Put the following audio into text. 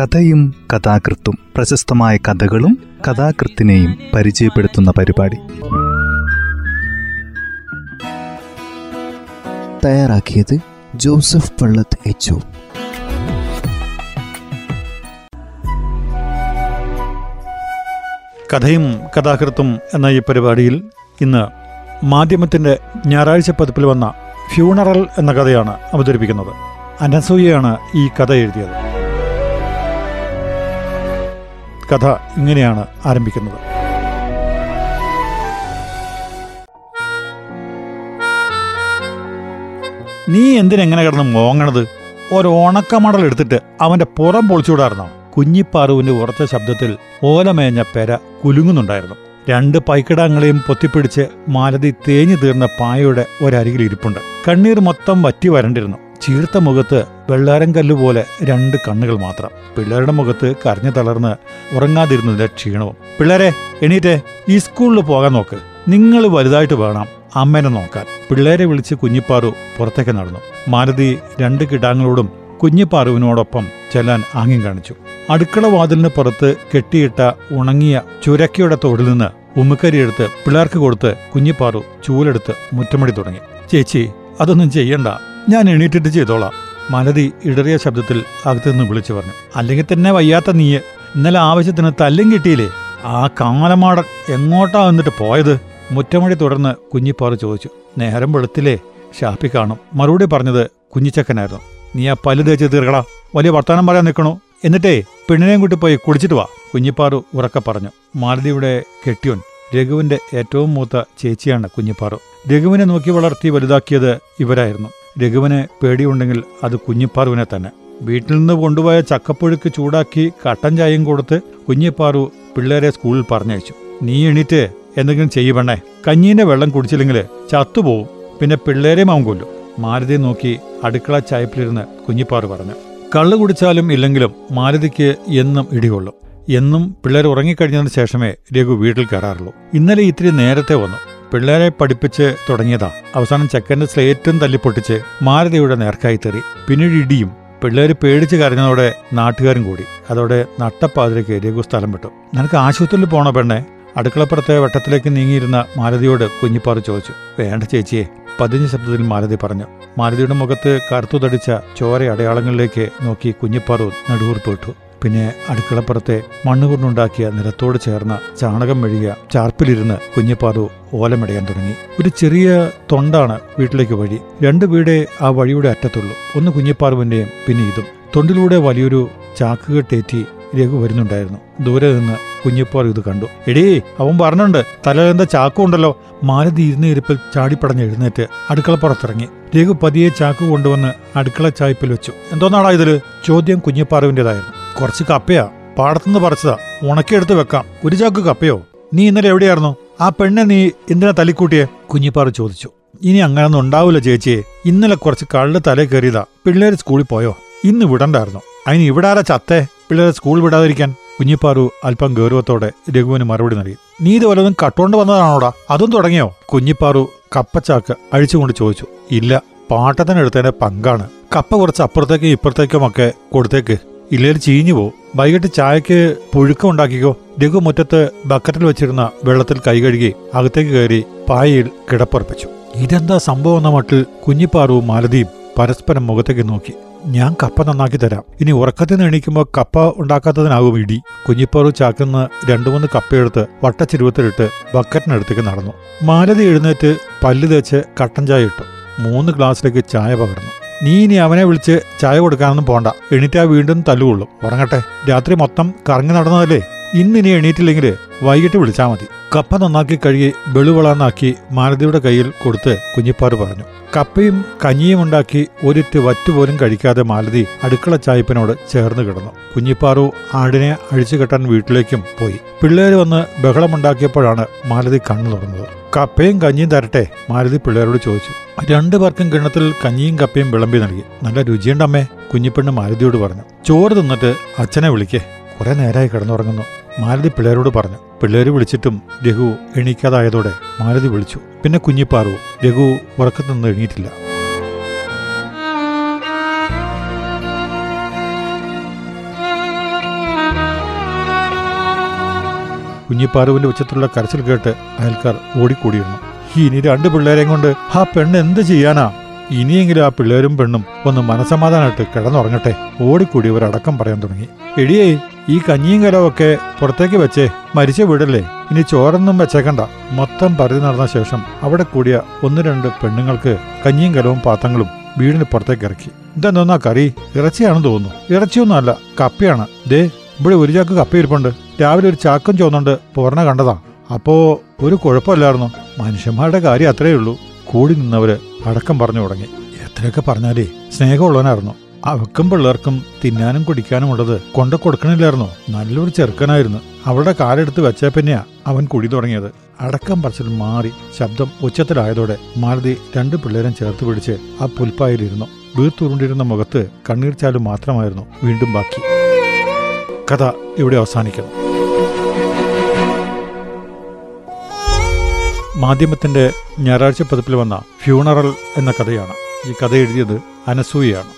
കഥയും കഥാകൃത്തും പ്രശസ്തമായ കഥകളും കഥാകൃത്തിനെയും പരിചയപ്പെടുത്തുന്ന പരിപാടി. തയ്യാറാക്കിയത് ജോസഫ് പള്ളത്ത് എച്ച് കഥയും കഥാകൃത്തും എന്ന ഈ പരിപാടിയിൽ ഇന്ന് മാധ്യമത്തിന്റെ ഞായറാഴ്ച പതിപ്പിൽ വന്ന ഫ്യൂണറൽ എന്ന കഥയാണ് അവതരിപ്പിക്കുന്നത്. അനസൂയയാണ് ഈ കഥ എഴുതിയത്. കഥ ഇങ്ങനെയാണ് ആരംഭിക്കുന്നത്. നീ എന്തിനെങ്ങനെ കിടന്ന് മോങ്ങണത്? ഒരു ഉണക്കമടൽ എടുത്തിട്ട് അവന്റെ പുറം പൊളിച്ചുവിടാറുന്നോ കുഞ്ഞിപ്പാറുവിന്റെ ഉറച്ച ശബ്ദത്തിൽ ഓലമേഞ്ഞ പെര കുലുങ്ങുന്നുണ്ടായിരുന്നു. രണ്ട് പൈക്കിടാങ്ങളെയും പൊത്തിപ്പിടിച്ച് മാലതി തേഞ്ഞു തീർന്ന പായയുടെ ഒരരികിൽ ഇരിപ്പുണ്ട്. കണ്ണീർ മൊത്തം വറ്റി വരണ്ടിരുന്നു. ചീർത്ത മുഖത്ത് വെള്ളാരം കല്ലുപോലെ രണ്ട് കണ്ണുകൾ മാത്രം. പിള്ളേരുടെ മുഖത്ത് കരഞ്ഞു തളർന്ന് ഉറങ്ങാതിരുന്നതിന്റെ ക്ഷീണവും. പിള്ളേരെ എണീറ്റേ ഈ സ്കൂളിൽ പോകാൻ നോക്ക്. നിങ്ങൾ വലുതായിട്ട് വേണം അമ്മേനെ നോക്കാൻ. പിള്ളേരെ വിളിച്ച് കുഞ്ഞിപ്പാറു പുറത്തേക്ക് നടന്നു. മാരുതി രണ്ട് കിടാങ്ങളോടും കുഞ്ഞിപ്പാറുവിനോടൊപ്പം ചെല്ലാൻ ആംഗ്യം കാണിച്ചു. അടുക്കള വാതിലിന് പുറത്ത് കെട്ടിയിട്ട ഉണങ്ങിയ ചുരക്കയുടെ തോടിൽ നിന്ന് ഉമ്മുക്കരിയെടുത്ത് പിള്ളേർക്ക് കൊടുത്ത് കുഞ്ഞിപ്പാറു ചൂലെടുത്ത് മുറ്റമടി തുടങ്ങി. ചേച്ചി അതൊന്നും ചെയ്യണ്ട. ഞാൻ എണീറ്റിട്ട് ചെയ്തോളാം. മലതി ഇടറിയ ശബ്ദത്തിൽ അകത്തുനിന്ന് വിളിച്ചു പറഞ്ഞു. അല്ലെങ്കിൽ തന്നെ വയ്യാത്ത നീയ്. ഇന്നലെ ആവശ്യത്തിന് തല്ലും കിട്ടിയില്ലേ? ആ കാലമാടൻ എങ്ങോട്ടാ വന്നിട്ട് പോയത്? മുറ്റമടി തുടർന്ന് കുഞ്ഞിപ്പാറ ചോദിച്ചു. നേരം വെളുത്തില്ലേ? ഷാപ്പി കാണും. മറുപടി പറഞ്ഞത് കുഞ്ഞിച്ചക്കനായിരുന്നു. നീ ആ പല്ല് തേച്ച് തീർക്കടാ. വലിയ വർത്തമാനം പറയാൻ നിൽക്കണോ എന്നിട്ടേ പെണ്ണിനെയും കൂട്ടി പോയി കുളിച്ചിട്ട് വാ. കുഞ്ഞിപ്പാറു ഉറക്കെ പറഞ്ഞു. മാലതിയുടെ കെട്ടിയോൻ രഘുവിന്റെ ഏറ്റവും മൂത്ത ചേച്ചിയാണ് കുഞ്ഞിപ്പാറു. രഘുവിനെ നോക്കി വളർത്തി വലുതാക്കിയത് ഇവരായിരുന്നു. രഘുവിന് പേടിയുണ്ടെങ്കിൽ അത് കുഞ്ഞിപ്പാറുവിനെ തന്നെ. വീട്ടിൽ നിന്ന് കൊണ്ടുപോയ ചക്കപ്പുഴുക്ക് ചൂടാക്കി കട്ടൻ ചായയും കൊടുത്ത് കുഞ്ഞിപ്പാറു പിള്ളേരെ സ്കൂളിൽ പറഞ്ഞയച്ചു. നീ എണീറ്റ് എന്തെങ്കിലും ചെയ്യുവണ്ണേ കഞ്ഞീന്റെ വെള്ളം കുടിച്ചില്ലെങ്കിൽ ചത്തുപോവും. പിന്നെ പിള്ളേരെയും അവൻ കൊല്ലും. മാരുതി നോക്കി അടുക്കള ചായപ്പിലിരുന്ന് കുഞ്ഞിപ്പാറു പറഞ്ഞു. കള്ള് കുടിച്ചാലും ഇല്ലെങ്കിലും മാരുതിക്ക് എന്നും ഇടികൊള്ളും. എന്നും പിള്ളേർ ഉറങ്ങിക്കഴിഞ്ഞതിന് ശേഷമേ രഘു വീട്ടിൽ കയറാറുള്ളൂ. ഇന്നലെ ഇത്തിരി നേരത്തെ വന്നു. പിള്ളേരെ പഠിപ്പിച്ച് തുടങ്ങിയതാ. അവസാനം ചെക്കന്റെ സ്ലേറ്റും തല്ലിപ്പൊട്ടിച്ച് മാരുതിയുടെ നേർക്കായി തെറി. പിന്നീട് ഇടിയും. പിള്ളേര് പേടിച്ച് കരഞ്ഞതോടെ നാട്ടുകാരും കൂടി. അതോടെ നട്ടപ്പാതിരയ്ക്ക് രഘു സ്ഥലം വിട്ടു. നിനക്ക് ആശുപത്രിയിൽ പോണോ പെണ്ണെ? അടുക്കളപ്പുറത്തെ വട്ടത്തിലേക്ക് നീങ്ങിയിരുന്ന മാലതിയോട് കുഞ്ഞിപ്പാറ ചോദിച്ചു. വേണ്ട ചേച്ചിയെ പതിഞ്ഞ ശബ്ദത്തിൽ മാലതി പറഞ്ഞു. മാലതിയുടെ മുഖത്ത് കറുത്തുതടിച്ച ചോര അടയാളങ്ങളിലേക്ക് നോക്കി കുഞ്ഞിപ്പാറു നടുവൂർപ്പിട്ടു പിന്നെ അടുക്കളപ്പുറത്തെ മണ്ണുകൊണ്ടുണ്ടാക്കിയ നിലത്തോട് ചേർന്ന ചാണകം മെഴുകിയ ചാർപ്പിലിരുന്ന് കുഞ്ഞിപ്പാതു ഓലമിടയാൻ തുടങ്ങി. ഒരു ചെറിയ തൊണ്ടാണ് വീട്ടിലേക്ക് വഴി. രണ്ട് വീടേ ആ വഴിയുടെ അറ്റത്തുള്ളൂ. ഒന്ന് കുഞ്ഞിപ്പാറുവിന്റെയും പിന്നെ ഇതും. തൊണ്ടിലൂടെ വലിയൊരു ചാക്കുകെട്ടേറ്റി രഘു വരുന്നുണ്ടായിരുന്നു. ദൂരെ നിന്ന് കുഞ്ഞിപ്പാർ ഇത് കണ്ടു. എടീ അവൻ പറഞ്ഞുണ്ട് തലയിലെന്താ ചാക്കുണ്ടല്ലോ മാലതി ഇരുന്ന ഇരിപ്പിൽ ചാടിപ്പടഞ്ഞ് എഴുന്നേറ്റ് അടുക്കളപ്പുറത്തിറങ്ങി. രഘു പതിയെ ചാക്ക് കൊണ്ടുവന്ന് അടുക്കള ചായ്പിൽ വെച്ചു. എന്തോന്നാടാ ഇതിൽ? ചോദ്യം കുഞ്ഞിപ്പാറുവിന്റെതായിരുന്നു കുറച്ച് കപ്പയാ. പാടത്തുനിന്ന് പറിച്ചതാ. ഉണക്കിയെടുത്ത് വെക്കാം. ഒരു ചാക്ക് കപ്പയോ? നീ ഇന്നലെ എവിടെയായിരുന്നു? ആ പെണ്ണെ നീ എന്തിനാ തല്ലിക്കൂട്ടിയെ? കുഞ്ഞിപ്പാറ ചോദിച്ചു. ഇനി അങ്ങനൊന്നും ഉണ്ടാവില്ല ചേച്ചിയെ. ഇന്നലെ കുറച്ച് കള്ള് തല കയറിയതാ. പിള്ളേര് സ്കൂളിൽ പോയോ? ഇന്ന് വിടണ്ടായിരുന്നു. അതിന് ഇവിടെ ആരാ ചത്തേ? പിള്ളേരെ സ്കൂൾ വിടാതിരിക്കാൻ? കുഞ്ഞിപ്പാറു അല്പം ഗൗരവത്തോടെ രഘുവിന് മറുപടി നൽകി. നീ ഇത് വല്ലതും കട്ടോണ്ട് വന്നതാണോടാ? അതും തുടങ്ങിയോ? കുഞ്ഞിപ്പാറു കപ്പച്ചാക്ക് അഴിച്ചുകൊണ്ട് ചോദിച്ചു. ഇല്ല പാട്ടത്തിനെടുത്തതിന്റെ പങ്കാണ്. കപ്പ കുറച്ച് അപ്പുറത്തേക്കും ഇപ്പുറത്തേക്കും ഒക്കെ കൊടുത്തേക്ക്. ഇല്ലേൽ ചീഞ്ഞു പോവും. വൈകിട്ട് ചായക്ക് പുഴുക്കം ഉണ്ടാക്കിക്കോ. രഘു മുറ്റത്ത് ബക്കറ്റിൽ വെച്ചിരുന്ന വെള്ളത്തിൽ കൈ കഴുകി അകത്തേക്ക് കയറി പായയിൽ കിടപ്പുറപ്പിച്ചു. ഇതെന്താ സംഭവം എന്ന മട്ടിൽ കുഞ്ഞിപ്പാറുവും മാലതിയും പരസ്പരം മുഖത്തേക്ക് നോക്കി. ഞാൻ കപ്പ നന്നാക്കി തരാം. ഇനി ഉറക്കത്തിൽ നിന്ന് എണീക്കുമ്പോൾ കപ്പ ഉണ്ടാക്കാത്തതിനാകും ഇടി. കുഞ്ഞിപ്പാറു ചാക്കുന്ന രണ്ടു മൂന്ന് കപ്പയെടുത്ത് വട്ടച്ചിരുവത്തിലിട്ട് ബക്കറ്റിനടുത്തേക്ക് നടന്നു. മാലതി എഴുന്നേറ്റ് പല്ല് തേച്ച് കട്ടൻ ചായ ഇട്ടു. മൂന്ന് ഗ്ലാസ്സിലേക്ക് ചായ പകർന്നു. നീ ഇനി അവനെ വിളിച്ച് ചായ കൊടുക്കാനൊന്നും പോണ്ട. എണീറ്റാ വീണ്ടും തല്ലുകൊള്ളും. ഉറങ്ങട്ടെ. രാത്രി മൊത്തം കറങ്ങി നടന്നതല്ലേ? ഇന്നിനി എണീറ്റില്ലെങ്കിൽ വൈകിട്ട് വിളിച്ചാൽ മതി. കപ്പ നന്നാക്കി കഴുകി വെളുവളാന്നാക്കി മാലതിയുടെ കയ്യിൽ കൊടുത്ത് കുഞ്ഞിപ്പാറ് പറഞ്ഞു. കപ്പയും കഞ്ഞിയും ഉണ്ടാക്കി ഒരിറ്റ് വറ്റുപോലും കഴിക്കാതെ മാലതി അടുക്കള ചായപ്പിനോട് ചേർന്ന് കിടന്നു. കുഞ്ഞിപ്പാറു ആടിനെ അഴിച്ചു കെട്ടാൻ വീട്ടിലേക്കും പോയി. പിള്ളേർ വന്ന് ബഹളമുണ്ടാക്കിയപ്പോഴാണ് മാലതി കണ്ണു തുറന്നത്. കപ്പയും കഞ്ഞിയും തരട്ടെ? മാലതി പിള്ളേരോട് ചോദിച്ചു. രണ്ടു പേർക്കും കിണ്ണത്തിൽ കഞ്ഞിയും കപ്പയും വിളമ്പി നൽകി. നല്ല രുചിയുണ്ടമ്മേ കുഞ്ഞിപ്പെണ്ണ് മാലതിയോട് പറഞ്ഞു. ചോറ് തിന്നിട്ട് അച്ഛനെ വിളിക്കേ. കുറെ നേരമായി കിടന്നുറങ്ങുന്നു. മാലതി പിള്ളേരോട് പറഞ്ഞു. പിള്ളേര് വിളിച്ചിട്ടും രഘു എണീക്കാതായതോടെ മാലതി വിളിച്ചു. പിന്നെ കുഞ്ഞിപ്പാറു രഘു ഉറക്കത്തു നിന്ന് എണീറ്റില്ല. കുഞ്ഞിപ്പാറുവിന്റെ ഉച്ചത്തിലുള്ള കരച്ചിൽ കേട്ട് അയൽക്കാർ ഓടിക്കൂടിയിരുന്നു. ഇനി രണ്ട് പിള്ളേരെയും കൊണ്ട് ആ പെണ്ണ് എന്ത് ചെയ്യാനാ? ഇനിയെങ്കിലും ആ പിള്ളേരും പെണ്ണും ഒന്ന് മനസമാധാനമായിട്ട് കിടന്നുറങ്ങട്ടെ ഓടിക്കൂടിയവരടക്കം പറയാൻ തുടങ്ങി. എടിയേ ഈ കഞ്ഞിയും കലമൊക്കെ പുറത്തേക്ക് വെച്ചേ മരിച്ച വീടല്ലേ? ഇനി ചോറൊന്നും വെച്ചേക്കണ്ട. മൊത്തം പരതി നടന്ന ശേഷം അവിടെ കൂടിയ ഒന്ന് രണ്ട് പെണ്ണുങ്ങൾക്ക് കഞ്ഞിയും കലവും പാത്രങ്ങളും വീടിന് പുറത്തേക്ക് ഇറക്കി. ഇതെന്തോന്നാ കറി? ഇറച്ചിയാണെന്ന് തോന്നുന്നു. ഇറച്ചിയൊന്നുമല്ല കപ്പയാണ്. ദേ ഇവിടെ ഒരു ചാക്ക് കപ്പ ഇരിപ്പുണ്ട് രാവിലെ ഒരു ചാക്കും ചോന്നുണ്ട് പൂർണ കണ്ടതാ. അപ്പോ ഒരു കുഴപ്പമില്ലായിരുന്നു. മനുഷ്യന്മാരുടെ കാര്യം അത്രേ ഉള്ളൂ. കൂടി നിന്നവര് അടക്കം പറഞ്ഞു തുടങ്ങി. എത്രയൊക്കെ പറഞ്ഞാലേ സ്നേഹമുള്ളവനായിരുന്നു. അവക്കും പിള്ളേർക്കും തിന്നാനും കുടിക്കാനും ഉള്ളത് കൊണ്ട കൊടുക്കണില്ലായിരുന്നോ. നല്ലൊരു ചെറുക്കനായിരുന്നു. അവളുടെ കാലെടുത്ത് വെച്ച പിന്നെയാ അവൻ കുടി തുടങ്ങിയത്. അടക്കം പറച്ചിൽ മാറി ശബ്ദം ഉച്ചത്തിലായതോടെ മാലതി രണ്ട് പിള്ളേരും ചേർത്ത് പിടിച്ച് ആ പുൽപ്പായിലിരുന്നു. വീർത്തുരുണ്ടിരുന്ന മുഖത്ത് കണ്ണീർ മാത്രമായിരുന്നു വീണ്ടും ബാക്കി. കഥ ഇവിടെ അവസാനിക്കുന്നു. മാധ്യമത്തിന്റെ ഞായറാഴ്ച പതിപ്പിൽ വന്ന ഫ്യൂണറൽ എന്ന കഥയാണ്. ഈ കഥ എഴുതിയത് അനസൂയയാണ്.